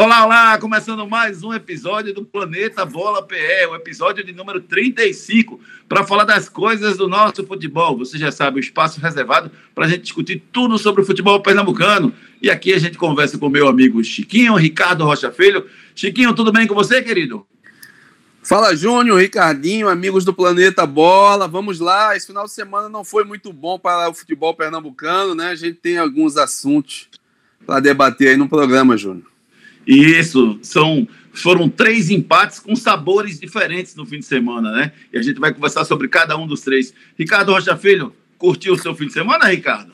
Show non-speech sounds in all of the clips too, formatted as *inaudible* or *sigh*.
Olá, olá! Começando mais um episódio do Planeta Bola PE, o episódio de número 35, para falar das coisas do nosso futebol. Você já sabe, o espaço reservado para a gente discutir tudo sobre o futebol pernambucano. E aqui a gente conversa com meu amigo Chiquinho, Ricardo Rocha Filho. Chiquinho, tudo bem com você, querido? Fala, Júnior, Ricardinho, amigos do Planeta Bola. Vamos lá. Esse final de semana não foi muito bom para o futebol pernambucano, né? A gente tem alguns assuntos para debater aí no programa, Júnior. Isso, são foram três empates com sabores diferentes no fim de semana, né? E a gente vai conversar sobre cada um dos três. Ricardo Rocha Filho, curtiu o seu fim de semana, Ricardo?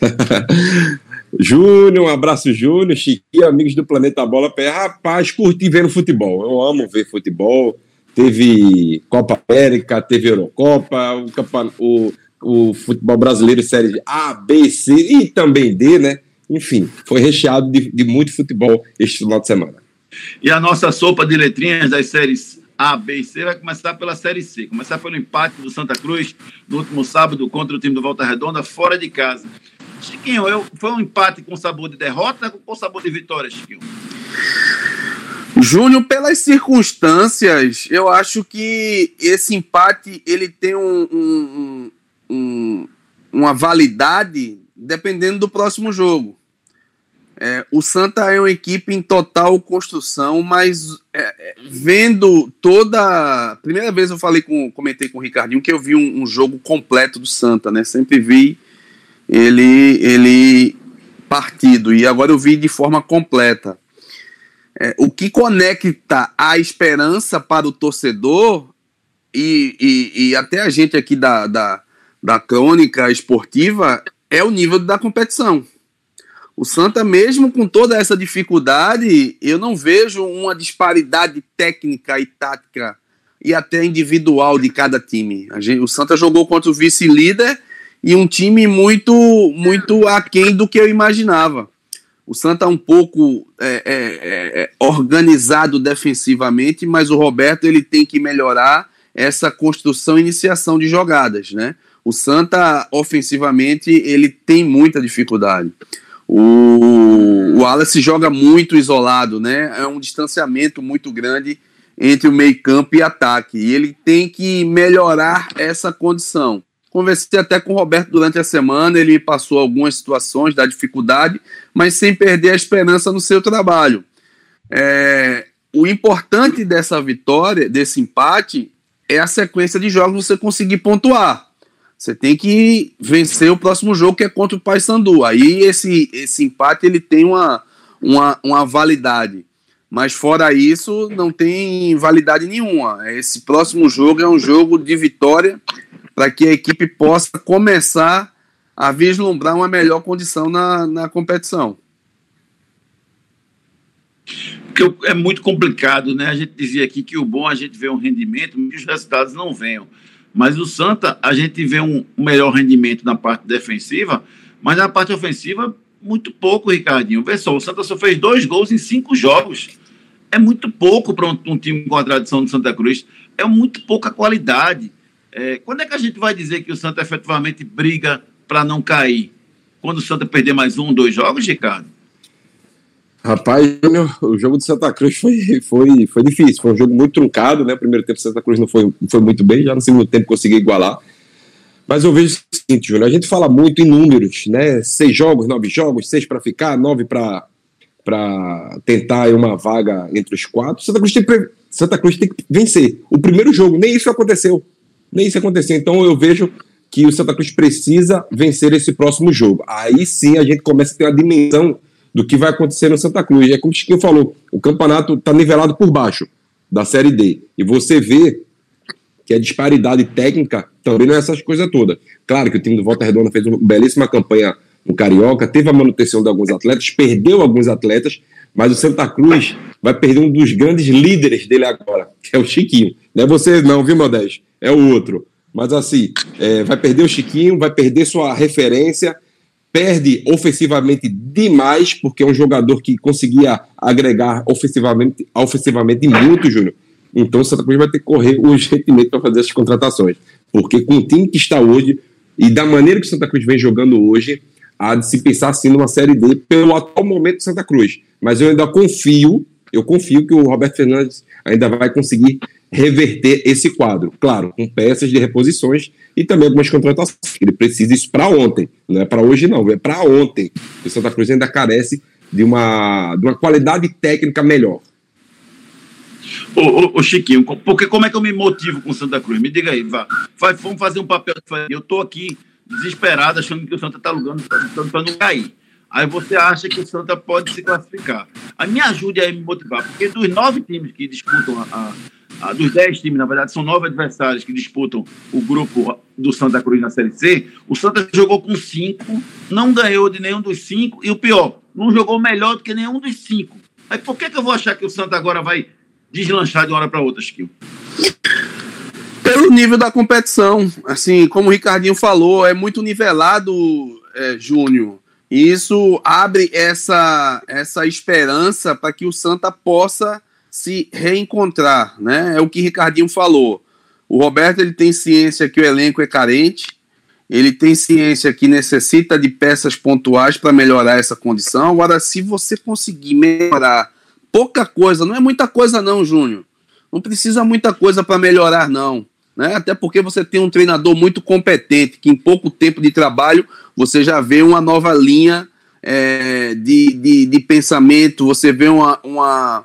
*laughs* Júnior, um abraço, Júnior, Chiquinho, amigos do Planeta Bola Pé. Rapaz, curti ver o futebol. Eu amo ver futebol. Teve Copa América, teve Eurocopa, o, o, o futebol brasileiro, série A, B, C e também D, né? Enfim, foi recheado de, de muito futebol este final de semana. E a nossa sopa de letrinhas das séries A, B e C vai começar pela Série C. Começar pelo empate do Santa Cruz no último sábado contra o time do Volta Redonda, fora de casa. Chiquinho, eu, foi um empate com sabor de derrota ou com sabor de vitória, Chiquinho? Júnior, pelas circunstâncias, eu acho que esse empate ele tem um, um, um, uma validade dependendo do próximo jogo. É, o Santa é uma equipe em total construção, mas é, é, vendo toda. Primeira vez eu falei com, comentei com o Ricardinho que eu vi um, um jogo completo do Santa, né? Sempre vi ele, ele partido, e agora eu vi de forma completa. É, o que conecta a esperança para o torcedor e, e, e até a gente aqui da, da, da crônica esportiva é o nível da competição. O Santa, mesmo com toda essa dificuldade, eu não vejo uma disparidade técnica e tática e até individual de cada time. Gente, o Santa jogou contra o vice-líder e um time muito, muito aquém do que eu imaginava. O Santa é um pouco é, é, é, é organizado defensivamente, mas o Roberto ele tem que melhorar essa construção e iniciação de jogadas, né? O Santa, ofensivamente, ele tem muita dificuldade. O, o Wallace joga muito isolado, né? É um distanciamento muito grande entre o meio-campo e ataque. E ele tem que melhorar essa condição. Conversei até com o Roberto durante a semana, ele passou algumas situações da dificuldade, mas sem perder a esperança no seu trabalho. É, o importante dessa vitória, desse empate, é a sequência de jogos você conseguir pontuar. Você tem que vencer o próximo jogo que é contra o Paysandu. Aí esse, esse empate ele tem uma, uma, uma validade. Mas fora isso, não tem validade nenhuma. Esse próximo jogo é um jogo de vitória para que a equipe possa começar a vislumbrar uma melhor condição na, na competição. Porque é muito complicado, né? A gente dizia aqui que o bom é a gente vê um rendimento, e os resultados não venham. Mas o Santa, a gente vê um, melhor rendimento na parte defensiva, mas na parte ofensiva, muito pouco, Ricardinho. Vê só, o Santa só fez dois gols em cinco jogos. É muito pouco para um, um, time com a tradição de Santa Cruz. É muito pouca qualidade. É, quando é que a gente vai dizer que o Santa efetivamente briga para não cair? Quando o Santa perder mais um, dois jogos, Ricardo? Rapaz, o jogo do Santa Cruz foi, foi, foi difícil, foi um jogo muito truncado, né? Primeiro tempo Santa Cruz não foi, foi muito bem, já no segundo tempo conseguiu igualar. Mas eu vejo o seguinte, Júnior, a gente fala muito em números, né? Seis jogos, nove jogos, seis para ficar, nove para tentar uma vaga entre os quatro. Santa Cruz, tem, Santa Cruz tem que vencer. O primeiro jogo, nem isso aconteceu. Nem isso aconteceu. Então eu vejo que o Santa Cruz precisa vencer esse próximo jogo. Aí sim a gente começa a ter uma dimensão do que vai acontecer no Santa Cruz. É como o Chiquinho falou, o campeonato está nivelado por baixo da Série D. E você vê que a disparidade técnica também não é essas coisas todas. Claro que o time do Volta Redonda fez uma belíssima campanha no Carioca, teve a manutenção de alguns atletas, perdeu alguns atletas, mas o Santa Cruz vai perder um dos grandes líderes dele agora, que é o Chiquinho. Não é você não, viu, Modés? É o outro. Mas assim, é, vai perder o Chiquinho, vai perder sua referência, perde ofensivamente demais, porque é um jogador que conseguia agregar ofensivamente, ofensivamente muito, Júnior. Então o Santa Cruz vai ter que correr urgentemente para fazer essas contratações. Porque com o time que está hoje e da maneira que o Santa Cruz vem jogando hoje, há de se pensar assim numa Série D pelo atual momento do Santa Cruz. mas eu ainda confio, eu confio que o Roberto Fernandes ainda vai conseguir reverter esse quadro. Claro, com peças de reposições e também algumas contratações. Ele precisa isso para ontem, não é para hoje não, é para ontem. O Santa Cruz ainda carece de uma, de uma qualidade técnica melhor. Ô, ô, ô, Chiquinho, porque como é que eu me motivo com o Santa Cruz? Me diga aí, vá. Vamos fazer um papel. Eu estou aqui desesperado, achando que o Santa está alugando para não cair. Aí você acha que o Santa pode se classificar. A me ajude a me motivar, porque dos nove times que disputam a, a, dos dez times, na verdade, são nove adversários que disputam o grupo do Santa Cruz na Série C. O Santa jogou com cinco, não ganhou de nenhum dos cinco, e o pior, não jogou melhor do que nenhum dos cinco. Aí por que, que eu vou achar que o Santa agora vai deslanchar de uma hora para outra, Chiquinho? Pelo nível da competição. Assim, como o Ricardinho falou, é muito nivelado, é, Júnior. E isso abre essa, essa esperança para que o Santa possa se reencontrar, né? É o que Ricardinho falou. O Roberto ele tem ciência que o elenco é carente, ele tem ciência que necessita de peças pontuais para melhorar essa condição. Agora, se você conseguir melhorar pouca coisa, não é muita coisa não, Júnior. Não precisa muita coisa para melhorar não, né? Até porque você tem um treinador muito competente que em pouco tempo de trabalho você já vê uma nova linha é, de, de, de, pensamento, você vê uma, uma,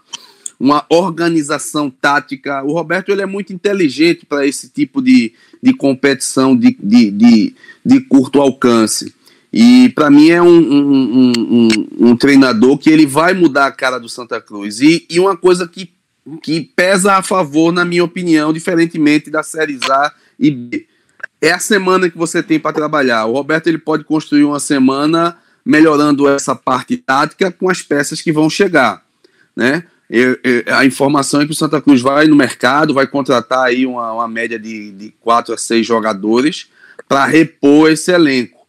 uma organização tática. O Roberto ele é muito inteligente para esse tipo de, de competição de, de, de, de curto alcance. E para mim é um, um, um, um, treinador que ele vai mudar a cara do Santa Cruz. E, e uma coisa que, que pesa a favor, na minha opinião, diferentemente da Série A e B. É a semana que você tem para trabalhar. O Roberto ele pode construir uma semana melhorando essa parte tática com as peças que vão chegar. Né? Eu, eu, a informação é que o Santa Cruz vai no mercado, vai contratar aí uma, uma média de, de quatro a seis jogadores para repor esse elenco.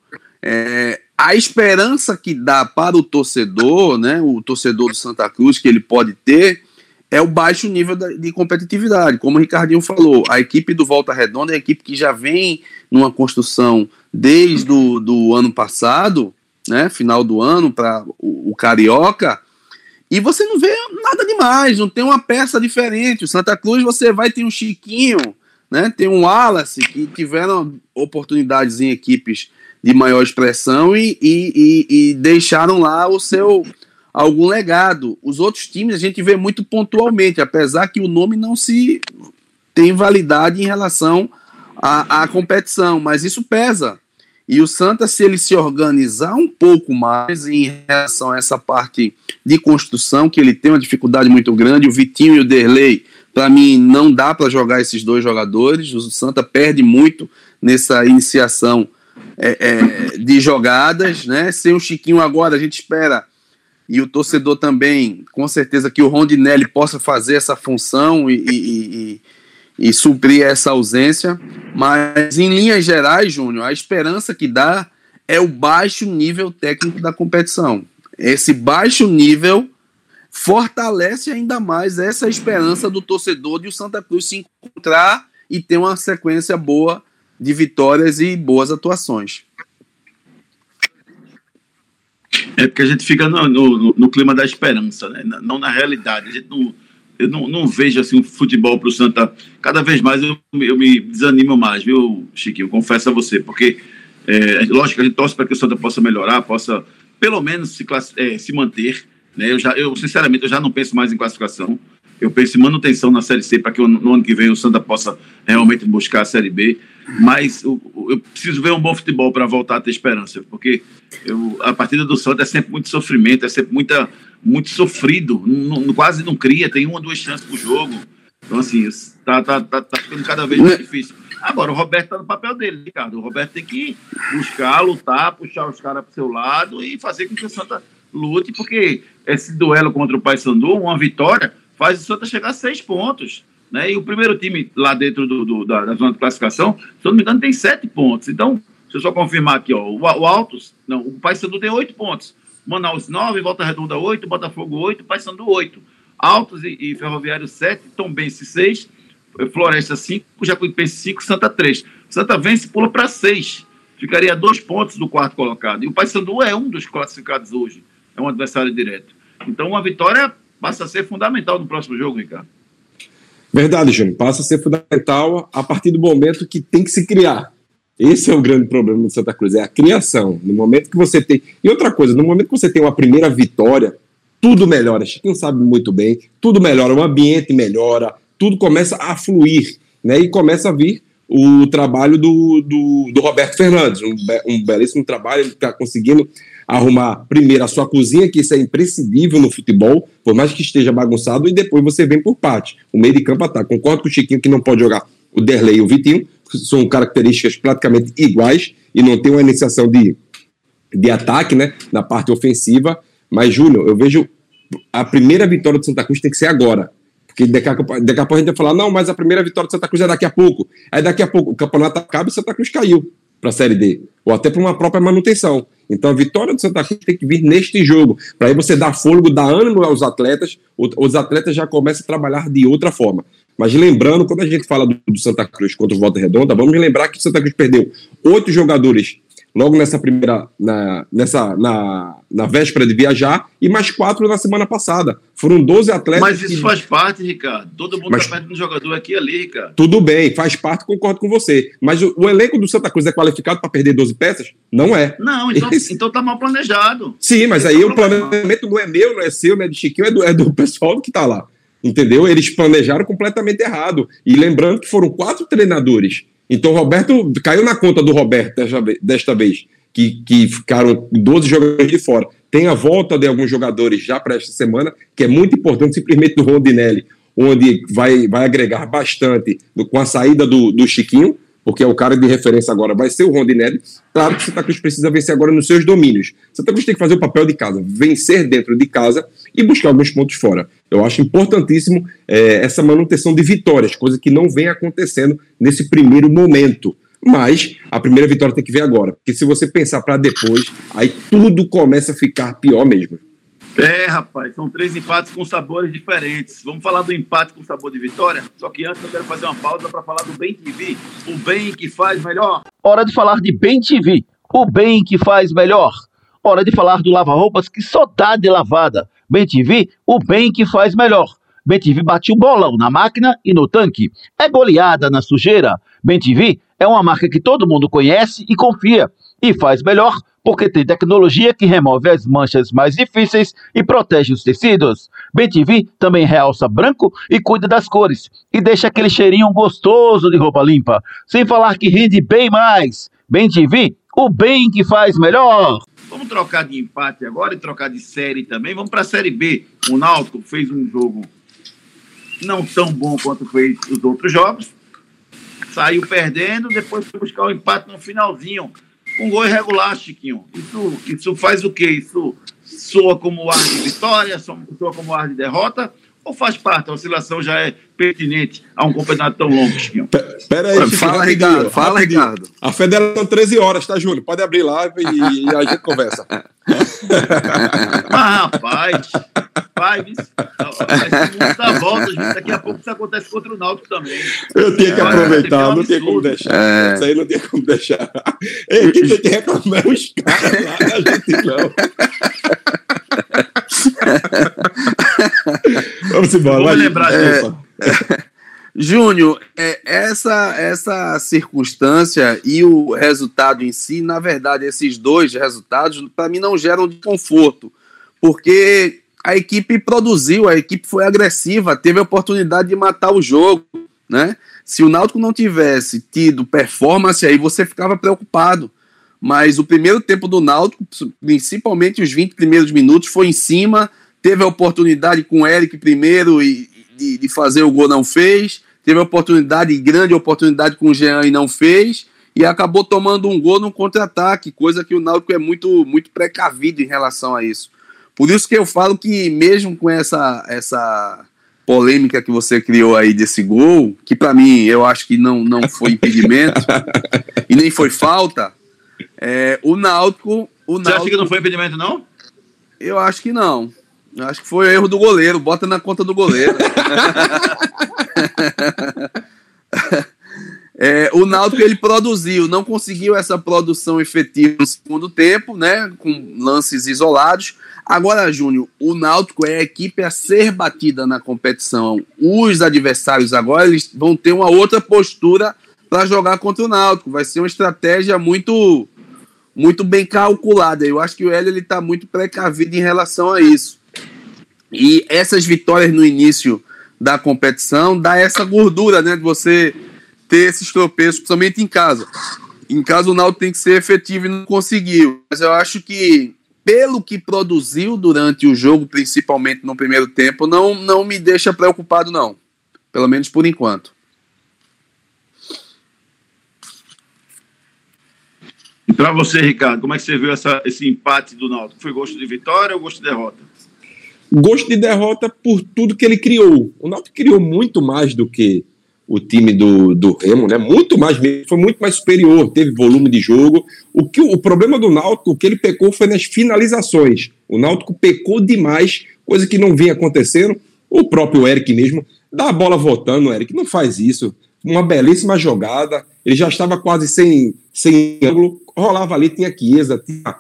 É, a esperança que dá para o torcedor, né, o torcedor do Santa Cruz, que ele pode ter, é o baixo nível de competitividade. Como o Ricardinho falou, a equipe do Volta Redonda é a equipe que já vem numa construção desde o do ano passado, né, final do ano, para o, o Carioca, e você não vê nada demais, não tem uma peça diferente. O Santa Cruz você vai ter um Chiquinho, né? Tem um Wallace que tiveram oportunidades em equipes de maior expressão e, e, e, e deixaram lá o seu algum legado. Os outros times a gente vê muito pontualmente, apesar que o nome não se tem validade em relação à, à competição, mas isso pesa. E o Santa, se ele se organizar um pouco mais em relação a essa parte de construção, que ele tem uma dificuldade muito grande, o Vitinho e o Derlei, para mim, não dá para jogar esses dois jogadores. O Santa perde muito nessa iniciação é, é, de jogadas, né? Sem o Chiquinho agora, a gente espera, e o torcedor também, com certeza, que o Rondinelli possa fazer essa função e, e, e e suprir essa ausência. Mas, em linhas gerais, Júnior, a esperança que dá é o baixo nível técnico da competição. Esse baixo nível fortalece ainda mais essa esperança do torcedor de o Santa Cruz se encontrar e ter uma sequência boa de vitórias e boas atuações. É porque a gente fica no, no, no clima da esperança, né? não na realidade. A gente não, eu não, não vejo assim um futebol para o Santa. Cada vez mais eu, eu me desanimo mais, viu, Chiquinho? Confesso a você, porque é, lógico que a gente torce para que o Santa possa melhorar, possa pelo menos se, é, se manter. Né? Eu, já, eu, sinceramente, eu já não penso mais em classificação. Eu penso em manutenção na Série C para que no ano que vem o Santa possa realmente buscar a Série B. Mas eu, eu preciso ver um bom futebol para voltar a ter esperança, porque eu, a partida do Santa é sempre muito sofrimento, é sempre muita, muito sofrido, não, quase não cria, tem uma ou duas chances por jogo. Então, assim, tá, tá, tá, tá ficando cada vez mais difícil. Agora, o Roberto tá no papel dele, Ricardo. O Roberto tem que buscar, lutar, puxar os caras pro seu lado e fazer com que o Santa lute, porque esse duelo contra o Paysandu, uma vitória, faz o Santa chegar a seis pontos. Né? E o primeiro time lá dentro do, do da, da, zona de classificação, se eu não me engano, tem sete pontos. Então, se eu só confirmar aqui, ó, o, o Altos, não, o Paysandu tem oito pontos. Manaus nove, Volta Redonda oito, Botafogo oito, Paysandu oito. Altos e, e Ferroviário sete, Tombense seis, Floresta cinco, Jacuipense cinco, Santa três. Santa vence pula para seis. Ficaria dois pontos do quarto colocado. E o Paysandu é um dos classificados hoje. É um adversário direto. Então, uma vitória passa a ser fundamental no próximo jogo, Ricardo. Verdade, Júnior. Passa a ser fundamental a partir do momento que tem que se criar. Esse é o grande problema do Santa Cruz, é a criação. No momento que você tem. E outra coisa, no momento que você tem uma primeira vitória, tudo melhora. Chiquinho sabe muito bem, tudo melhora, o ambiente melhora, tudo começa a fluir, né? E começa a vir o trabalho do, do, do Roberto Fernandes, um, um belíssimo trabalho, ele está conseguindo arrumar primeiro a sua cozinha, que isso é imprescindível no futebol, por mais que esteja bagunçado, e depois você vem por parte. O meio de campo ataca. Concordo com o Chiquinho que não pode jogar o Derlei e o Vitinho, são características praticamente iguais e não tem uma iniciação de, de ataque né, na parte ofensiva. Mas, Júnior, eu vejo a primeira vitória do Santa Cruz tem que ser agora. Porque daqui a, daqui a pouco a gente vai falar, não, mas a primeira vitória do Santa Cruz é daqui a pouco. Aí daqui a pouco o campeonato acaba e o Santa Cruz caiu para a Série D, ou até para uma própria manutenção. Então a vitória do Santa Cruz tem que vir neste jogo, para aí você dar fôlego, dar ânimo aos atletas, os atletas já começam a trabalhar de outra forma. Mas lembrando, quando a gente fala do, do Santa Cruz contra o Volta Redonda, vamos lembrar que o Santa Cruz perdeu oito jogadores logo nessa primeira, na, nessa, na, na véspera de viajar, e mais quatro na semana passada. Foram 12 atletas. Mas isso que... faz parte, Ricardo. Todo mundo está perdendo jogador aqui e ali, Ricardo. Tudo bem, faz parte, concordo com você. Mas o, o elenco do Santa Cruz é qualificado para perder 12 peças? Não é. Não, então, então tá mal planejado. Sim, mas aí tá o planejamento não é meu, não é seu, não é de Chiquinho, é do, é do pessoal que está lá. Entendeu? Eles planejaram completamente errado. E lembrando que foram quatro treinadores então Roberto caiu na conta do Roberto desta vez, que, que ficaram 12 jogadores de fora. Tem a volta de alguns jogadores já para esta semana, que é muito importante, simplesmente do Rondinelli, onde vai, vai agregar bastante com a saída do, do Chiquinho, porque é o cara de referência agora, vai ser o Rondinelli. Claro que o Santa Cruz precisa vencer agora nos seus domínios. Santa Cruz tem que fazer o papel de casa, vencer dentro de casa e buscar alguns pontos fora. Eu acho importantíssimo é, essa manutenção de vitórias, coisa que não vem acontecendo nesse primeiro momento. Mas a primeira vitória tem que vir agora, porque se você pensar para depois, aí tudo começa a ficar pior mesmo. É, rapaz, são três empates com sabores diferentes. Vamos falar do empate com sabor de vitória? Só que antes eu quero fazer uma pausa para falar do Bem TV, o bem que faz melhor. Hora de falar de Bem TV, o bem que faz melhor. Hora de falar do lava-roupas que só dá de lavada. Bem TV, o bem que faz melhor. Bem TV bate o bolão na máquina e no tanque. É goleada na sujeira. Bem TV é uma marca que todo mundo conhece e confia. E faz melhor porque tem tecnologia que remove as manchas mais difíceis e protege os tecidos. BTV também realça branco e cuida das cores e deixa aquele cheirinho gostoso de roupa limpa, sem falar que rende bem mais. BTV, o bem que faz melhor. Vamos trocar de empate agora e trocar de série também. Vamos para a série B. O Náutico fez um jogo não tão bom quanto fez os outros jogos. Saiu perdendo, depois foi buscar o empate no finalzinho um gol irregular, Chiquinho. Isso, isso faz o quê? Isso soa como ar de vitória, soa como ar de derrota? Ou faz parte? A oscilação já é pertinente a um campeonato tão longo, Chiquinho? Pera aí, Chiquinho, fala, Ricardo. Fala, Ricardo. A federação 13 horas, tá, Júlio? Pode abrir lá e, e a gente conversa. *laughs* *laughs* ah, rapaz. Vai, vai dá volta, gente. Daqui a pouco isso acontece contra o Náutico também. Eu tinha que é, aproveitar, não tinha como deixar. É. Isso aí não tinha como deixar. Ei, quem tem que reclamar é os caras lá, a gente não. *laughs* Vamos embora. Vamos lembrar disso. É, Júnior, é, essa, essa circunstância e o resultado em si, na verdade, esses dois resultados, para mim, não geram desconforto, porque a equipe produziu, a equipe foi agressiva, teve a oportunidade de matar o jogo, né? Se o Náutico não tivesse tido performance, aí você ficava preocupado. Mas o primeiro tempo do Náutico, principalmente os 20 primeiros minutos, foi em cima, teve a oportunidade com o Eric primeiro e, de, de fazer o gol, não fez. Teve a oportunidade, grande oportunidade com o Jean e não fez. E acabou tomando um gol no contra-ataque, coisa que o Náutico é muito, muito precavido em relação a isso. Por isso que eu falo que mesmo com essa, essa polêmica que você criou aí desse gol, que para mim eu acho que não, não foi impedimento *laughs* e nem foi falta, é, o Náutico... O Náutico, você acha que não foi impedimento, não? Eu acho que não. Acho que foi erro do goleiro. Bota na conta do goleiro. *laughs* É, o Náutico ele produziu, não conseguiu essa produção efetiva no segundo tempo, né, com lances isolados. Agora, Júnior, o Náutico é a equipe a ser batida na competição. Os adversários agora eles vão ter uma outra postura para jogar contra o Náutico. Vai ser uma estratégia muito muito bem calculada. Eu acho que o Hélio está muito precavido em relação a isso. E essas vitórias no início da competição dá essa gordura, né, de você ter esses tropeços, principalmente em casa. Em casa o Náutico tem que ser efetivo e não conseguiu. Mas eu acho que pelo que produziu durante o jogo, principalmente no primeiro tempo, não, não me deixa preocupado, não. Pelo menos por enquanto. E para você, Ricardo, como é que você viu essa, esse empate do Náutico? Foi gosto de vitória ou gosto de derrota? Gosto de derrota por tudo que ele criou. O Náutico criou muito mais do que o time do, do Remo, né? Muito mais, foi muito mais superior, teve volume de jogo. O que o problema do Náutico, o que ele pecou foi nas finalizações. O Náutico pecou demais, coisa que não vinha acontecendo. O próprio Eric mesmo dá a bola voltando, Eric, não faz isso. Uma belíssima jogada, ele já estava quase sem, sem ângulo, rolava ali, tinha Chiesa, tinha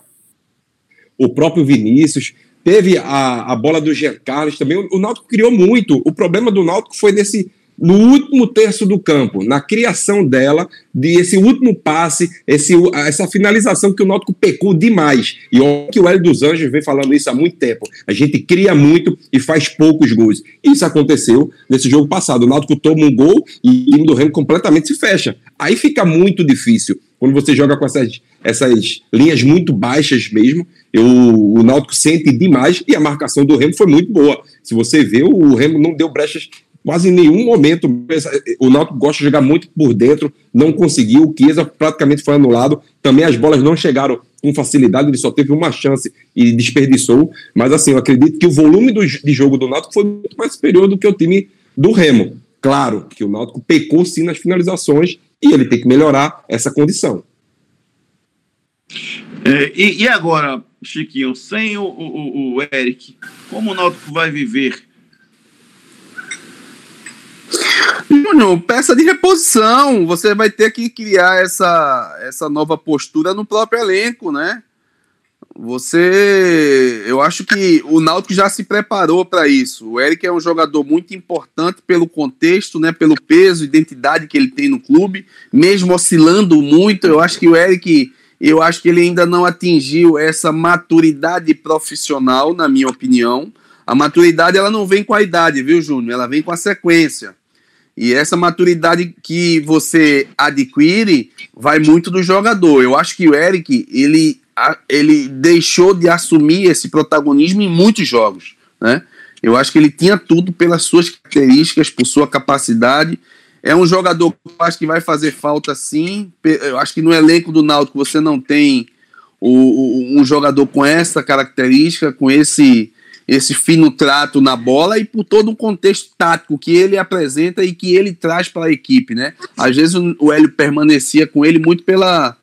o próprio Vinícius, teve a, a bola do Jean Carlos também. O, o Náutico criou muito. O problema do Náutico foi nesse no último terço do campo, na criação dela, de esse último passe, esse, essa finalização que o Náutico pecou demais. E olha que o Hélio dos Anjos vem falando isso há muito tempo. A gente cria muito e faz poucos gols. Isso aconteceu nesse jogo passado. O Náutico toma um gol e o time do Remo completamente se fecha. Aí fica muito difícil. Quando você joga com essas, essas linhas muito baixas mesmo, eu, o Náutico sente demais e a marcação do Remo foi muito boa. Se você vê, o Remo não deu brechas quase em nenhum momento. O Náutico gosta de jogar muito por dentro, não conseguiu. O Chiesa praticamente foi anulado. Também as bolas não chegaram com facilidade, ele só teve uma chance e desperdiçou. Mas assim, eu acredito que o volume do, de jogo do Náutico foi muito mais superior do que o time do Remo. Claro que o Náutico pecou sim nas finalizações e ele tem que melhorar essa condição. É, e, e, agora, Chiquinho, sem o, o, o Eric, como o Náutico vai viver Júnior, peça de reposição. Você vai ter que criar essa, essa nova postura no próprio elenco, né? Você, eu acho que o Náutico já se preparou para isso. O Eric é um jogador muito importante pelo contexto, né, pelo peso, identidade que ele tem no clube, mesmo oscilando muito. Eu acho que o Eric, eu acho que ele ainda não atingiu essa maturidade profissional, na minha opinião. A maturidade ela não vem com a idade, viu, Júnior? Ela vem com a sequência. E essa maturidade que você adquire vai muito do jogador. Eu acho que o Eric, ele, ele deixou de assumir esse protagonismo em muitos jogos, né? Eu acho que ele tinha tudo pelas suas características, por sua capacidade. É um jogador que eu acho que vai fazer falta sim. Eu acho que no elenco do Náutico você não tem o, o, um jogador com essa característica, com esse esse fino trato na bola e por todo o contexto tático que ele apresenta e que ele traz para a equipe, né? Às vezes o Hélio permanecia com ele muito pela,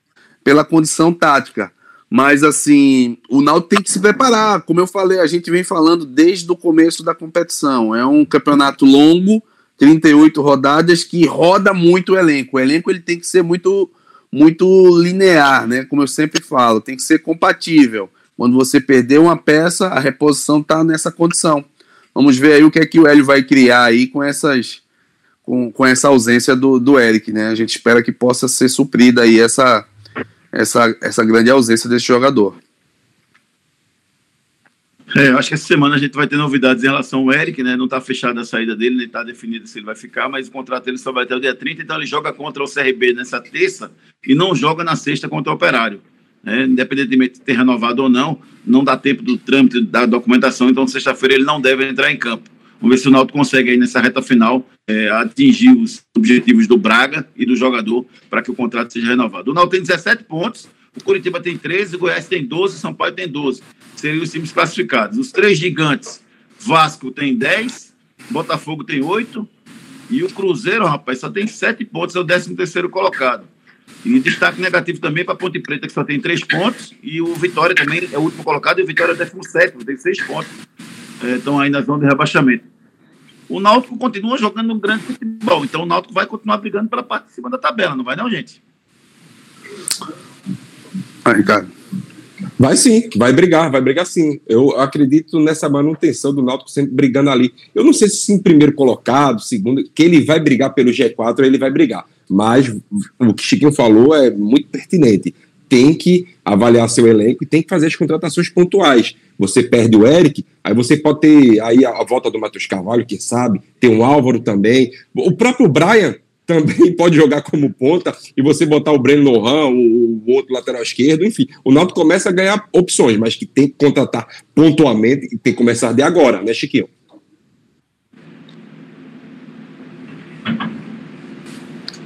pela condição tática. Mas assim, o Náutico tem que se preparar. Como eu falei, a gente vem falando desde o começo da competição. É um campeonato longo, 38 rodadas, que roda muito o elenco. O elenco ele tem que ser muito, muito linear, né? Como eu sempre falo, tem que ser compatível. Quando você perder uma peça, a reposição está nessa condição. Vamos ver aí o que é que o Hélio vai criar aí com essas com, com essa ausência do, do Eric, né? A gente espera que possa ser suprida aí essa, essa, essa grande ausência desse jogador. É, eu acho que essa semana a gente vai ter novidades em relação ao Eric, né? Não está fechada a saída dele, nem está definido se ele vai ficar, mas o contrato dele só vai até o dia 30, então ele joga contra o CRB nessa terça e não joga na sexta contra o Operário né, independentemente de ter renovado ou não, não dá tempo do trâmite da documentação, então sexta-feira ele não deve entrar em campo. Vamos ver se o Náutico consegue aí nessa reta final é, atingir os objetivos do Braga e do jogador para que o contrato seja renovado. O Náutico tem 17 pontos, o Curitiba tem 13, o Goiás tem 12, São Paulo tem 12. Seriam os times classificados. Os três gigantes, Vasco tem 10, Botafogo tem 8 e o Cruzeiro, rapaz, só tem 7 pontos, é o 13 terceiro colocado. E destaque negativo também para a Ponte Preta, que só tem três pontos, e o Vitória também é o último colocado, e o Vitória é o décimo sétimo, tem seis pontos. É, estão aí na zona de rebaixamento. O Náutico continua jogando um grande futebol, então o Náutico vai continuar brigando pela parte de cima da tabela, não vai não, gente? Vai, Ricardo. Vai sim, vai brigar, vai brigar sim. Eu acredito nessa manutenção do Náutico sempre brigando ali. Eu não sei se em primeiro colocado, segundo, que ele vai brigar pelo G4, ele vai brigar. Mas o que Chiquinho falou é muito pertinente. Tem que avaliar seu elenco e tem que fazer as contratações pontuais. Você perde o Eric, aí você pode ter aí a, volta do Matheus Carvalho, quem sabe, tem um Álvaro também. O próprio Brian também *laughs* pode jogar como ponta e você botar o Breno Lohan, o, o, outro lateral esquerdo, enfim. O Náutico começa a ganhar opções, mas que tem que contratar pontualmente e tem que começar de agora, né, Chiquinho?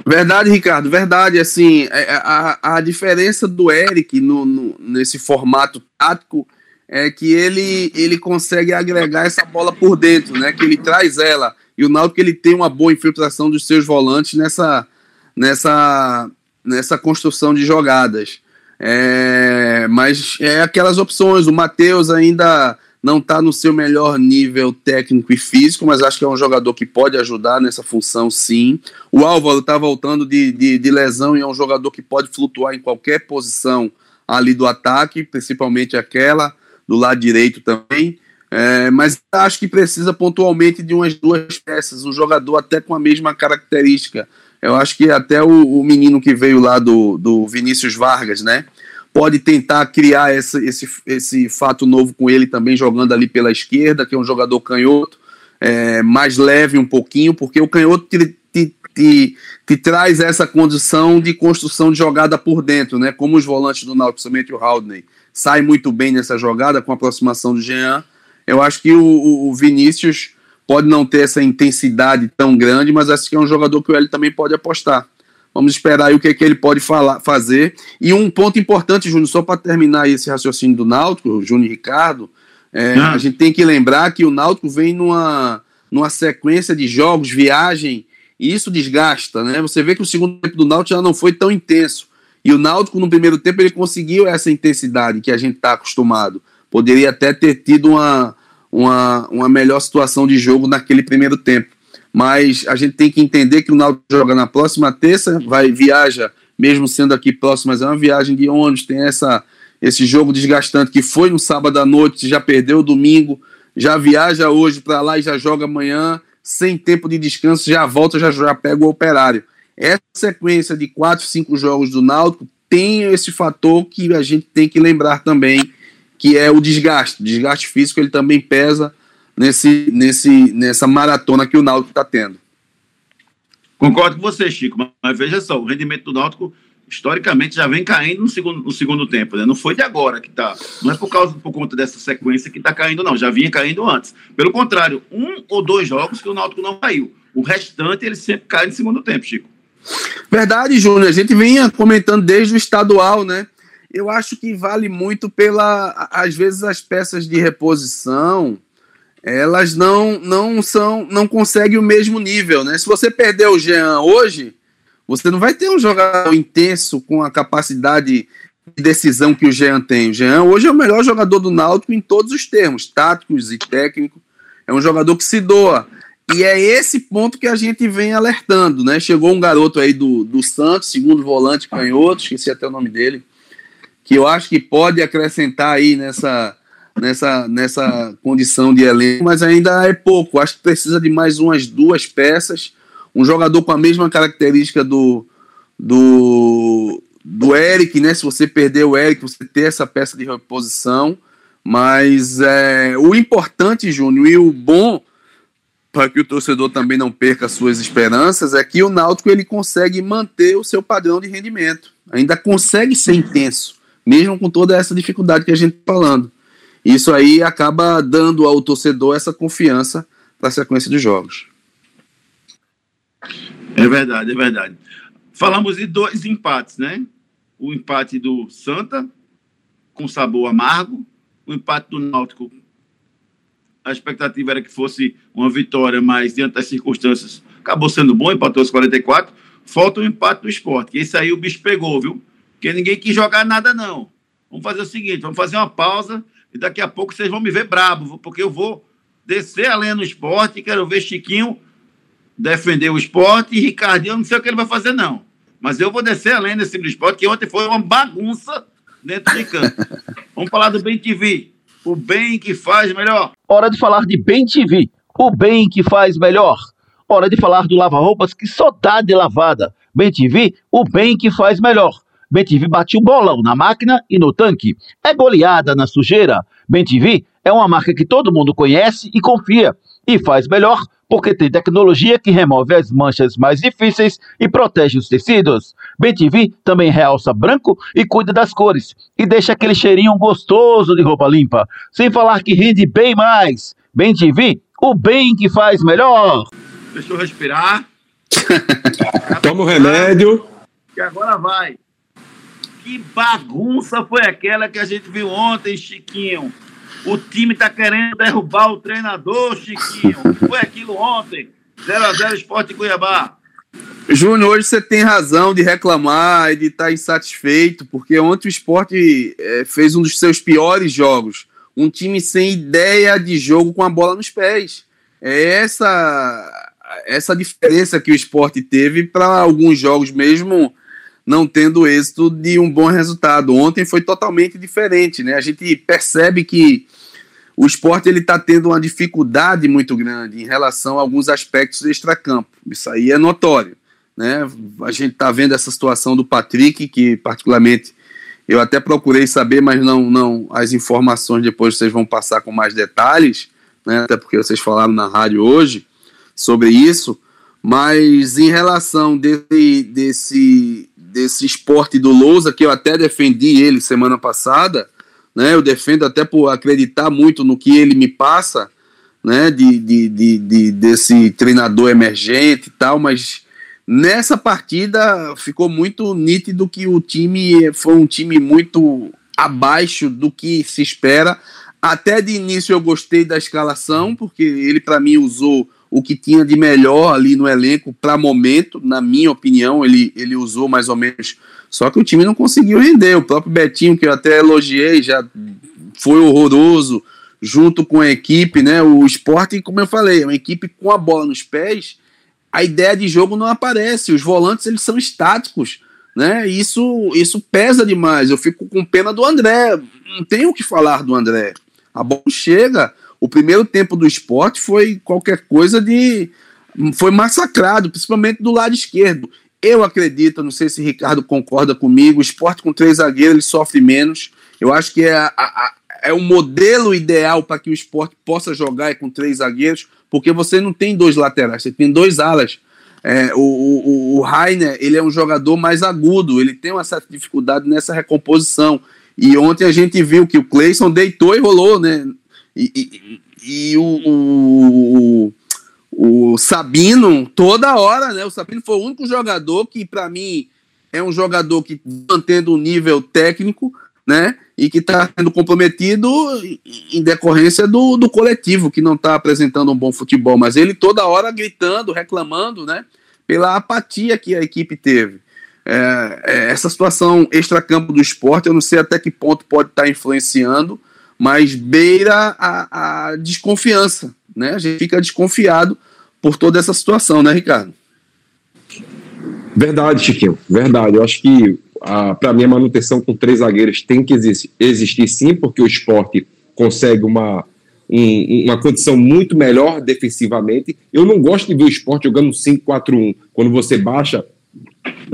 Verdade, Ricardo, verdade. Assim, é, é, a, a diferença do Eric no, no, nesse formato tático é que ele, ele consegue agregar essa bola por dentro, né? Que ele traz ela. E o Náutico ele tem uma boa infiltração dos seus volantes nessa, nessa, nessa construção de jogadas. É, mas é aquelas opções. O Matheus ainda não está no seu melhor nível técnico e físico, mas acho que é um jogador que pode ajudar nessa função, sim. O Álvaro está voltando de, de, de, lesão e é um jogador que pode flutuar em qualquer posição ali do ataque, principalmente aquela do lado direito também. É, mas acho que precisa pontualmente de umas duas peças, um jogador até com a mesma característica. Eu acho que até o, o menino que veio lá do, do Vinícius Vargas, né? Pode tentar criar esse, esse, esse fato novo com ele também jogando ali pela esquerda, que é um jogador canhoto, é, mais leve um pouquinho, porque o canhoto te, te, te, te, traz essa condição de construção de jogada por dentro, né? Como os volantes do Náutico, principalmente o Haldney, sai muito bem nessa jogada com a aproximação do Jean. Eu acho que o, o Vinícius pode não ter essa intensidade tão grande, mas acho que é um jogador que o L também pode apostar. Vamos esperar aí o que, é que ele pode falar, fazer. E um ponto importante, Júnior, só para terminar esse raciocínio do Náutico, Júnior e Ricardo, é, ah. a gente tem que lembrar que o Náutico vem numa, numa sequência de jogos, viagem, e isso desgasta, né? Você vê que o segundo tempo do Náutico já não foi tão intenso. E o Náutico, no primeiro tempo, ele conseguiu essa intensidade que a gente está acostumado. Poderia até ter tido uma, uma, uma melhor situação de jogo naquele primeiro tempo mas a gente tem que entender que o Náutico joga na próxima terça, vai viaja, mesmo sendo aqui próximo, mas é uma viagem de ônibus, tem essa esse jogo desgastante que foi no sábado à noite, já perdeu domingo, já viaja hoje para lá e já joga amanhã, sem tempo de descanso, já volta, já, já pega o operário. Essa sequência de quatro, cinco jogos do Náutico tem esse fator que a gente tem que lembrar também, que é o desgaste. O desgaste físico ele também pesa nesse, nesse, nessa maratona que o Náutico está tendo. Concordo com você, Chico, mas veja só, o rendimento do Náutico historicamente já vem caindo no segundo, no segundo tempo, né? Não foi de agora que está. Não é por causa por conta dessa sequência que está caindo, não. Já vinha caindo antes. Pelo contrário, um ou dois jogos que o Náutico não caiu. O restante ele sempre cai no segundo tempo, Chico. Verdade, Júnior. A gente vinha comentando desde o estadual, né? Eu acho que vale muito pela, às vezes, as peças de reposição elas não não são não conseguem o mesmo nível, né? Se você perder o Jean hoje, você não vai ter um jogador intenso com a capacidade de decisão que o Jean tem. O Jean hoje é o melhor jogador do Náutico em todos os termos, táticos e técnicos. É um jogador que se doa. E é esse ponto que a gente vem alertando, né? Chegou um garoto aí do, do Santos, segundo volante canhoto, esqueci até o nome dele, que eu acho que pode acrescentar aí nessa nessa, nessa condição de elenco, mas ainda é pouco. Acho que precisa de mais umas duas peças. Um jogador com a mesma característica do, do, do Eric, né? Se você perder o Eric, você ter essa peça de reposição. Mas é, o importante, Júnior, e o bom para que o torcedor também não perca suas esperanças é que o Náutico ele consegue manter o seu padrão de rendimento. Ainda consegue ser intenso, mesmo com toda essa dificuldade que a gente está falando. Isso aí acaba dando ao torcedor essa confiança para a sequência de jogos. É verdade, é verdade. Falamos de dois empates, né? O empate do Santa, com sabor amargo, o empate do Náutico. A expectativa era que fosse uma vitória, mas diante das circunstâncias, acabou sendo bom, empatou os 44. Falta o empate do esporte, que esse aí o bicho pegou, viu? Porque ninguém quis jogar nada, não. Vamos fazer o seguinte: vamos fazer uma pausa e daqui a pouco vocês vão me ver brabo, porque eu vou descer a lenha no esporte, quero ver Chiquinho defender o esporte e Ricardinho, eu não sei o que ele vai fazer, não. Mas eu vou descer a lenha nesse time do esporte, que ontem foi uma bagunça dentro de campo. *laughs* Vamos falar do Bem TV, o bem que faz melhor. Hora de falar de Bem TV, o bem que faz melhor. Hora de falar do lava-roupas que só dá de lavada. Bem TV, o bem que faz melhor. Bem TV bate o bolão na máquina e no tanque. É goleada na sujeira. Bem TV é uma marca que todo mundo conhece e confia. E faz melhor porque tem tecnologia que remove as manchas mais difíceis e protege os tecidos. BTV também realça branco e cuida das cores e deixa aquele cheirinho gostoso de roupa limpa, sem falar que rende bem mais. BTV, o bem que faz melhor. Deixa eu respirar. *laughs* Toma o remédio. E agora vai. Que bagunça foi aquela que a gente viu ontem, Chiquinho? O time tá querendo derrubar o treinador, Chiquinho. Foi aquilo ontem. 0x0 Esporte Cuiabá. Júnior, hoje você tem razão de reclamar e de estar insatisfeito, porque ontem o esporte é, fez um dos seus piores jogos. Um time sem ideia de jogo com a bola nos pés. É essa, essa diferença que o esporte teve para alguns jogos, mesmo não tendo êxito de um bom resultado. Ontem foi totalmente diferente, né? A gente percebe que o esporte ele está tendo uma dificuldade muito grande em relação a alguns aspectos extracampo. Isso aí é notório. Né? A gente está vendo essa situação do Patrick, que particularmente eu até procurei saber, mas não, não as informações depois vocês vão passar com mais detalhes, né? até porque vocês falaram na rádio hoje sobre isso. Mas em relação desse, desse, desse esporte do Lousa, que eu até defendi ele semana passada, né? Eu defendo até por acreditar muito no que ele me passa, né? De, de, de, de desse treinador emergente e tal, mas nessa partida ficou muito nítido que o time foi um time muito abaixo do que se espera. Até de início eu gostei da escalação, porque ele para mim usou o que tinha de melhor ali no elenco para momento, na minha opinião, ele, ele usou mais ou menos só que o time não conseguiu render. O próprio Betinho, que eu até elogiei, já foi horroroso junto com a equipe, né? O esporte, como eu falei, é uma equipe com a bola nos pés. A ideia de jogo não aparece. Os volantes eles são estáticos, né? Isso isso pesa demais. Eu fico com pena do André. Não tenho o que falar do André. A bola chega. O primeiro tempo do esporte foi qualquer coisa de foi massacrado, principalmente do lado esquerdo. Eu acredito, não sei se Ricardo concorda comigo, o esporte com três zagueiros ele sofre menos. Eu acho que é, a, a, é o modelo ideal para que o esporte possa jogar com três zagueiros, porque você não tem dois laterais, você tem dois alas. É, o, o, o Rainer, ele é um jogador mais agudo, ele tem uma certa dificuldade nessa recomposição. E ontem a gente viu que o Cleison deitou e rolou, né? E, e, o, o, o Sabino, toda hora, né? O Sabino foi o único jogador que, para mim, é um jogador que mantendo o nível técnico, né? E que está sendo comprometido em decorrência do, do coletivo, que não está apresentando um bom futebol. Mas ele toda hora gritando, reclamando, né? Pela apatia que a equipe teve. É, é, essa situação extracampo do esporte, eu não sei até que ponto pode estar tá influenciando, mas beira a, a desconfiança, né? A gente fica desconfiado por toda essa situação, né, Ricardo? Verdade, Chiquinho, verdade. Eu acho que para mim a manutenção com três zagueiros tem que existir, sim, porque o esporte consegue uma, um, uma condição muito melhor defensivamente. Eu não gosto de ver o esporte jogando 5-4-1, quando você baixa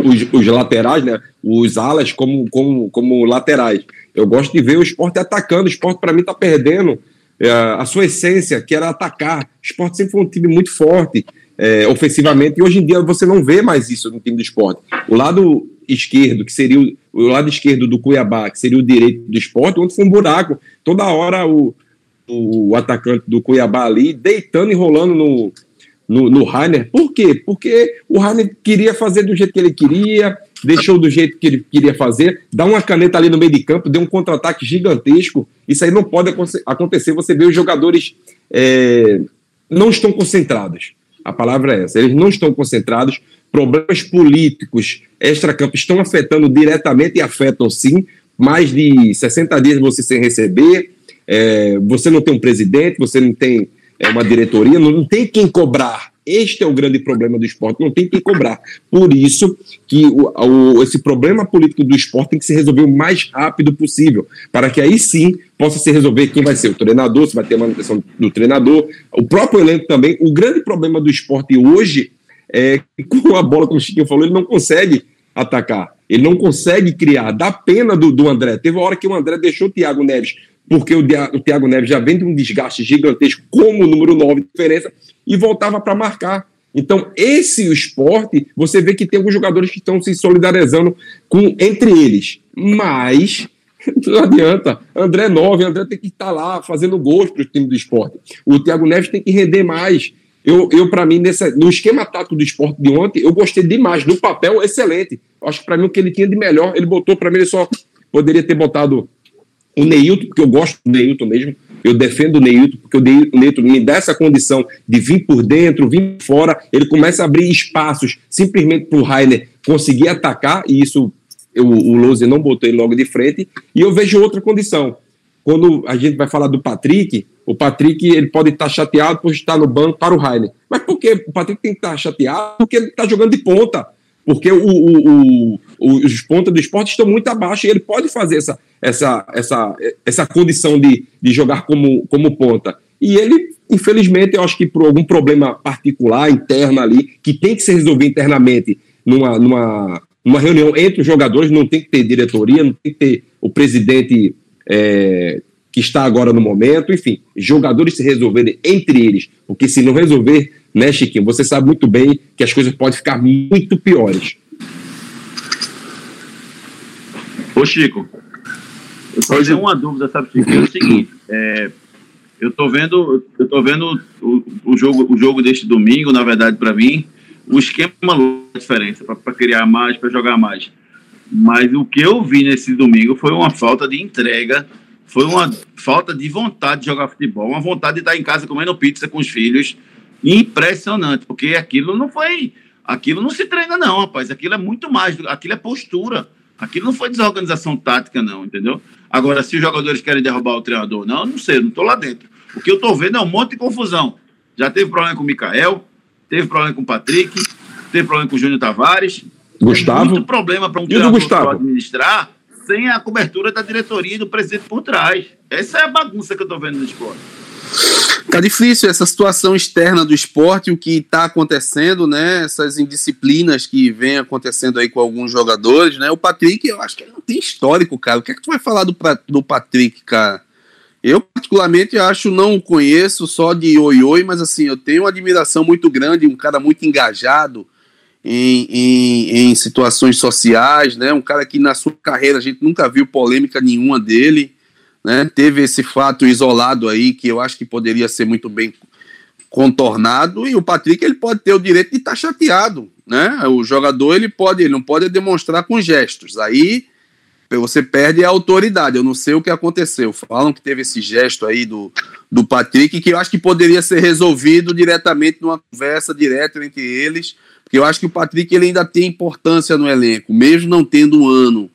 os, os, laterais, né, os alas como, como, como laterais. Eu gosto de ver o esporte atacando. O esporte, para mim, está perdendo é, a sua essência, que era atacar. O esporte sempre foi um time muito forte é, ofensivamente, e hoje em dia você não vê mais isso no time do esporte. O lado esquerdo, que seria o, o lado esquerdo do Cuiabá, que seria o direito do esporte, onde foi um buraco. Toda hora o, o atacante do Cuiabá ali deitando e rolando no, no, no Rainer. Por quê? Porque o Rainer queria fazer do jeito que ele queria, deixou do jeito que ele queria fazer, dá uma caneta ali no meio de campo, deu um contra-ataque gigantesco. Isso aí não pode acontecer. Você vê os jogadores é, não estão concentrados. A palavra é essa. Eles não estão concentrados. Problemas políticos extra-campo estão afetando diretamente e afetam sim. Mais de 60 dias você sem receber, é, você não tem um presidente, você não tem é, uma diretoria, não, tem quem cobrar Este é o grande problema do esporte, não tem que cobrar. Por isso que o, o, esse problema político do esporte tem que se resolver o mais rápido possível, para que aí sim possa se resolver quem vai ser o treinador, se vai ter manutenção do treinador, o próprio elenco também. O grande problema do esporte hoje é que com a bola, como o Chiquinho falou, ele não consegue atacar, ele não consegue criar. Dá pena do, do André. Teve uma hora que o André deixou o Thiago Neves porque o, o Thiago Neves já vem de um desgaste gigantesco como número 9 de diferença e voltava para marcar. Então, esse o esporte, você vê que tem alguns jogadores que estão se solidarizando com entre eles. Mas *laughs* não adianta. André 9, André tem que estar tá lá fazendo gols para o time do esporte. O Thiago Neves tem que render mais. Eu, eu para mim, nessa, no esquema tático do esporte de ontem, eu gostei demais. No papel, excelente. Acho que para mim o que ele tinha de melhor, ele botou para mim, ele só poderia ter botado o Neilton, porque eu gosto do Neilton mesmo, eu defendo o Neilton, porque o Neilton me dá essa condição de vir por dentro, vir fora, ele começa a abrir espaços simplesmente para o Rainer conseguir atacar, e isso eu, o Lose não botou ele logo de frente, e eu vejo outra condição. Quando a gente vai falar do Patrick, o Patrick ele pode estar chateado por estar no banco para o Rainer. Mas por que o Patrick tem que estar chateado? Porque ele está jogando de ponta. Porque o, o, o, os pontas do esporte estão muito abaixo e ele pode fazer essa, essa, essa, essa condição de, de jogar como, como ponta. E ele, infelizmente, eu acho que por algum problema particular, interno ali, que tem que ser resolvido internamente numa, numa, numa reunião entre os jogadores, não tem que ter diretoria, não tem que ter o presidente é, que está agora no momento, enfim, jogadores se resolverem entre eles, porque se não resolver, né, Chiquinho, você sabe muito bem que as coisas podem ficar muito piores. Ô Chico, eu só tenho uma dúvida, sabe, Chico? É o seguinte, é, eu tô vendo, eu tô vendo o, o, jogo, o jogo deste domingo, na verdade, para mim, o esquema é diferença para criar mais, para jogar mais. Mas o que eu vi nesse domingo foi uma falta de entrega, foi uma falta de vontade de jogar futebol, uma vontade de estar em casa comendo pizza com os filhos, impressionante, porque aquilo não foi, aquilo não se treina não, rapaz, aquilo é muito mais, aquilo é postura. Aquilo não foi desorganização tática, não, entendeu? Agora, se os jogadores querem derrubar o treinador, não, não sei, não estou lá dentro. O que eu estou vendo é um monte de confusão. Já teve problema com o Mikael, teve problema com o Patrick, teve problema com o Júnior Tavares. Gustavo. Tem muito problema para um treinador administrar sem a cobertura da diretoria e do presidente por trás. Essa é a bagunça que eu estou vendo no esporte. Tá difícil essa situação externa do esporte, o que está acontecendo, né? Essas indisciplinas que vem acontecendo aí com alguns jogadores, né? O Patrick, eu acho que ele não tem histórico, cara. O que é que tu vai falar do, do Patrick, cara? Eu, particularmente, acho, não o conheço só de oi-oi, mas assim, eu tenho uma admiração muito grande, um cara muito engajado em, em, em situações sociais, né? Um cara que na sua carreira a gente nunca viu polêmica nenhuma dele né? Teve esse fato isolado aí que eu acho que poderia ser muito bem contornado e o Patrick ele pode ter o direito de estar tá chateado, né? O jogador ele pode, ele não pode demonstrar com gestos. Aí você perde a autoridade. Eu não sei o que aconteceu. Falam que teve esse gesto aí do, do Patrick que eu acho que poderia ser resolvido diretamente numa conversa direta entre eles, porque eu acho que o Patrick ele ainda tem importância no elenco, mesmo não tendo um ano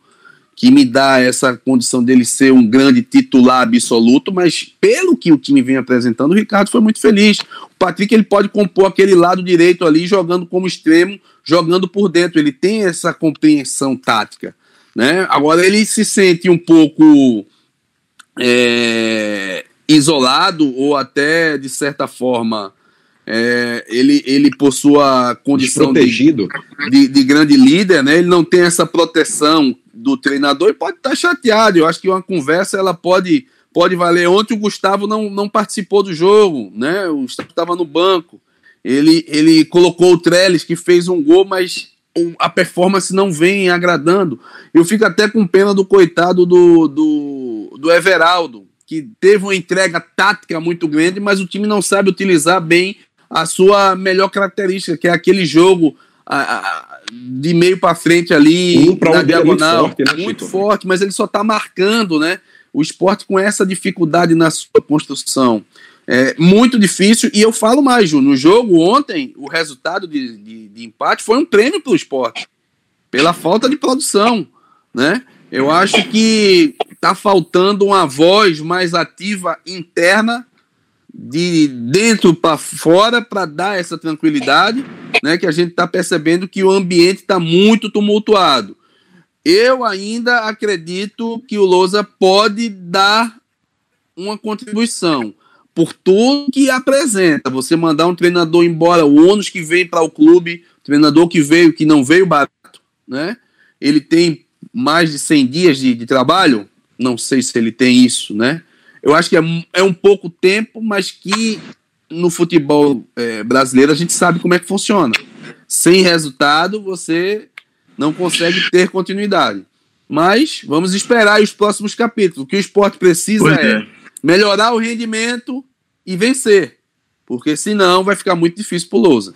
que me dá essa condição dele ser um grande titular absoluto, mas pelo que o time vem apresentando, o Ricardo foi muito feliz. O Patrick ele pode compor aquele lado direito ali, jogando como extremo, jogando por dentro. Ele tem essa compreensão tática. Né? Agora ele se sente um pouco é, isolado ou até, de certa forma, é, ele, ele por sua condição de, de, de, grande líder, né? ele não tem essa proteção do treinador e pode estar chateado. Eu acho que uma conversa ela pode, pode valer. Ontem o Gustavo não, não participou do jogo, né? O Gustavo estava no banco. Ele, ele colocou o Trellis, que fez um gol, mas a performance não vem agradando. Eu fico até com pena do coitado do, do, do Everaldo, que teve uma entrega tática muito grande, mas o time não sabe utilizar bem a sua melhor característica, que é aquele jogo a, de meio para frente ali um na diagonal. Muito, forte, né, muito forte, mas ele só está marcando, né? O esporte com essa dificuldade na sua construção. É muito difícil, e eu falo mais, Ju, no jogo ontem, o resultado de, de, de empate foi um prêmio para o esporte, pela falta de produção, né? Eu acho que está faltando uma voz mais ativa interna de dentro para fora para dar essa tranquilidade, né? Que a gente está percebendo que o ambiente está muito tumultuado. Eu ainda acredito que o Lousa pode dar uma contribuição por tudo que apresenta. Você mandar um treinador embora, o ônus que vem para o clube, treinador que veio, que não veio barato, né? Ele tem mais de 100 dias de, de trabalho, não sei se ele tem isso, né? Eu acho que é, é um pouco tempo, mas que no futebol é, brasileiro a gente sabe como é que funciona. Sem resultado, você não consegue ter continuidade. Mas vamos esperar os próximos capítulos. O que o esporte precisa é, é melhorar o rendimento e vencer. Porque senão vai ficar muito difícil para o Lousa.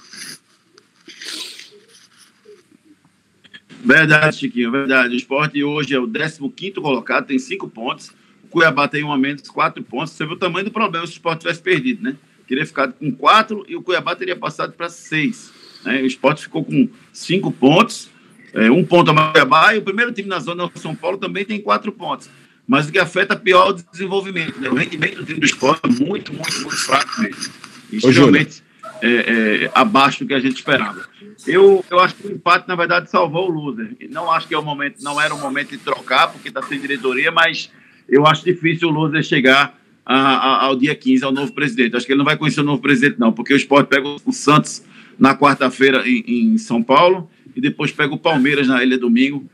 Verdade, Chiquinho, verdade. O esporte hoje é o 15 colocado, tem cinco pontos. O Cuiabá tem um a menos, quatro pontos. Você viu o tamanho do problema se o esporte tivesse perdido, né? Teria ficado com quatro e o Cuiabá teria passado para seis. Né? O esporte ficou com cinco pontos, é, um ponto a mais o Cuiabá, e o primeiro time na zona do São Paulo também tem quatro pontos. Mas o que afeta pior é o desenvolvimento. Né? O rendimento do time do esporte é muito, muito, muito fraco mesmo. Extremamente é, é, abaixo do que a gente esperava. Eu, eu acho que o empate, na verdade, salvou o loser. Não acho que é o momento, não era o momento de trocar, porque está sem diretoria, mas eu acho difícil o loser chegar a, a, ao dia 15, ao novo presidente. Acho que ele não vai conhecer o novo presidente, não, porque o esporte pega o Santos na quarta-feira em, em, São Paulo e depois pega o Palmeiras na Ilha Domingo.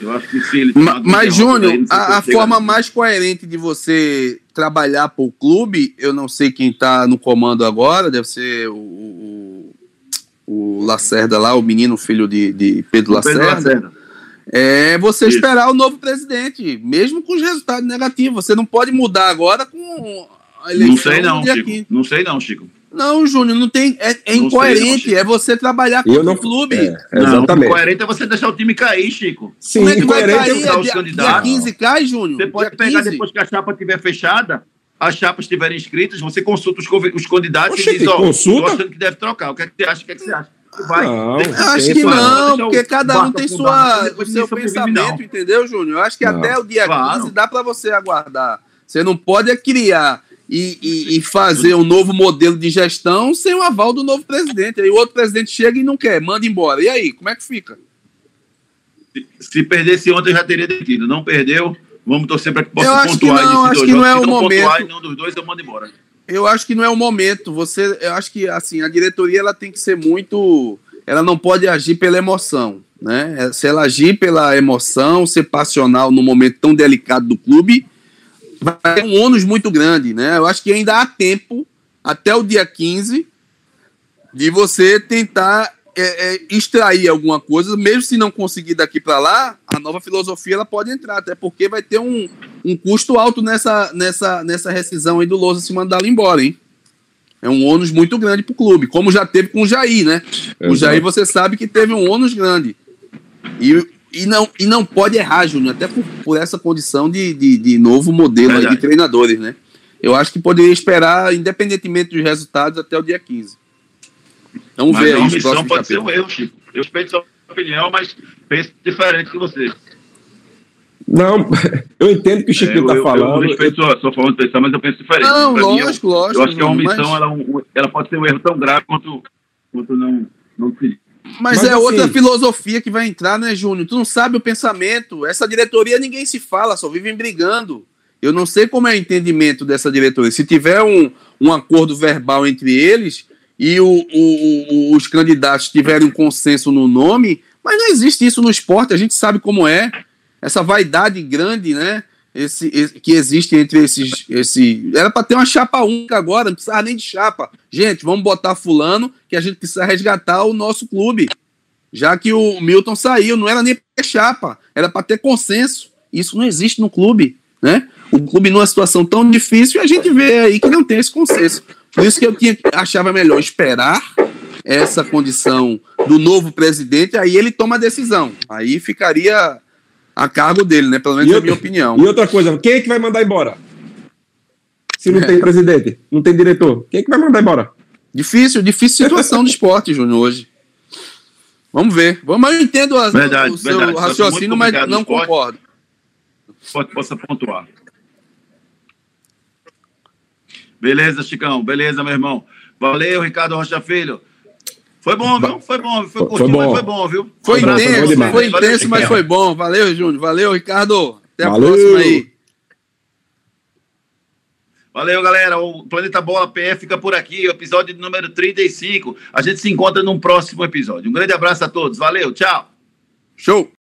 Eu acho que se ele. Mas, mas Júnior, a, a forma mais coerente de você trabalhar para o clube, eu não sei quem está no comando agora, deve ser o, o Lacerda lá, o menino filho de, de Pedro, Lacerda, Pedro Lacerda. É você Isso. esperar o novo presidente, mesmo com os resultados negativos. Você não pode mudar agora com a eleição. Não sei não, Chico. Aqui. Não sei não, Chico. Não, Júnior, não tem. É, é incoerente. Não, é você trabalhar com o clube. É, exatamente. Não, incoerente é você deixar o time cair, Chico. Sim, Como é que vai cair? É, dia, dia 15 cai, Júnior. Você pode pegar 15. depois que a chapa estiver fechada, as chapas estiverem inscritas, você consulta os, os candidatos Oxe, e diz, ó, consulta? achando que deve trocar. O que, é que você acha? O que, é que você acha? Vai. Não, acho que não, porque cada um tem sua, o seu pensamento, entendeu, Júnior? Eu acho que não. até o dia claro. 15 dá para você aguardar. Você não pode criar e, e, e, fazer um novo modelo de gestão sem o aval do novo presidente. Aí o outro presidente chega e não quer, manda embora. E aí, como é que fica? Se, se perdesse ontem, já teria detido. Não perdeu, Vamos torcer para que possa eu pontuar. Que não, acho que não é o não momento. Pontuar nenhum dos dois, eu mando embora. Eu acho que não é o momento. Você, eu acho que assim a diretoria ela tem que ser muito, ela não pode agir pela emoção, né? Se ela agir pela emoção, ser passional no momento tão delicado do clube, vai ter um ônus muito grande, né? Eu acho que ainda há tempo até o dia 15 de você tentar é, é, extrair alguma coisa, mesmo se não conseguir daqui para lá, a nova filosofia ela pode entrar, até porque vai ter um, um custo alto nessa, nessa, nessa rescisão aí do Lousa se mandar embora, hein? É um ônus muito grande para o clube, como já teve com o Jair, né? Exato. O Jair você sabe que teve um ônus grande. E, e, não, e não pode errar, Júnior, até por, por essa condição de, de, de novo modelo de treinadores, né? Eu acho que poderia esperar, independentemente dos resultados, até o dia 15. Vamos mas ver a omissão pode ser um erro, Chico. Eu respeito sua opinião, mas penso diferente que você. Não, *laughs* eu entendo que o Chico está é, falando. Eu respeito sua, sua forma de pensar, mas eu penso diferente. Não, pra lógico, mim, eu, lógico. Eu acho que a omissão mas... ela, ela pode ser um erro tão grave quanto, quanto não, não se. Mas, mas é assim, outra filosofia que vai entrar, né, Júnior? Tu não sabe o pensamento. Essa diretoria ninguém se fala, só vivem brigando. Eu não sei como é o entendimento dessa diretoria. Se tiver um, um acordo verbal entre eles, e o, o, os candidatos tiverem um consenso no nome, mas não existe isso no esporte, a gente sabe como é. Essa vaidade grande, né? Esse, esse que existe entre esses. Esse, era para ter uma chapa única agora, não precisava nem de chapa. Gente, vamos botar fulano que a gente precisa resgatar o nosso clube. Já que o Milton saiu, não era nem para ter chapa, era para ter consenso. Isso não existe no clube, né? O clube numa situação tão difícil e a gente vê aí que não tem esse consenso. Por isso que eu tinha, achava melhor esperar essa condição do novo presidente, aí ele toma a decisão. Aí ficaria a cargo dele, né? Pelo menos é a minha opinião. E outra coisa, quem é que vai mandar embora? Se não é. tem presidente, não tem diretor, quem é que vai mandar embora? Difícil, difícil *laughs* situação do esporte, Júnior, hoje. Vamos ver. Vamos, eu entendo a, verdade, o seu verdade. raciocínio, mas não concordo. Pode, possa pontuar. Beleza, Chicão. Beleza, meu irmão. Valeu, Ricardo Rocha Filho. Foi bom, viu? Foi bom. Foi curtinho, bom. mas foi bom, viu? Foi Um intenso, foi Valeu, intenso, mas foi bom. Valeu, Júnior. Valeu, Ricardo. Até a Valeu. próxima aí. Valeu, galera. O Planeta Bola PF fica por aqui, o episódio número 35. A gente se encontra num próximo episódio. Um grande abraço a todos. Valeu, tchau. Show.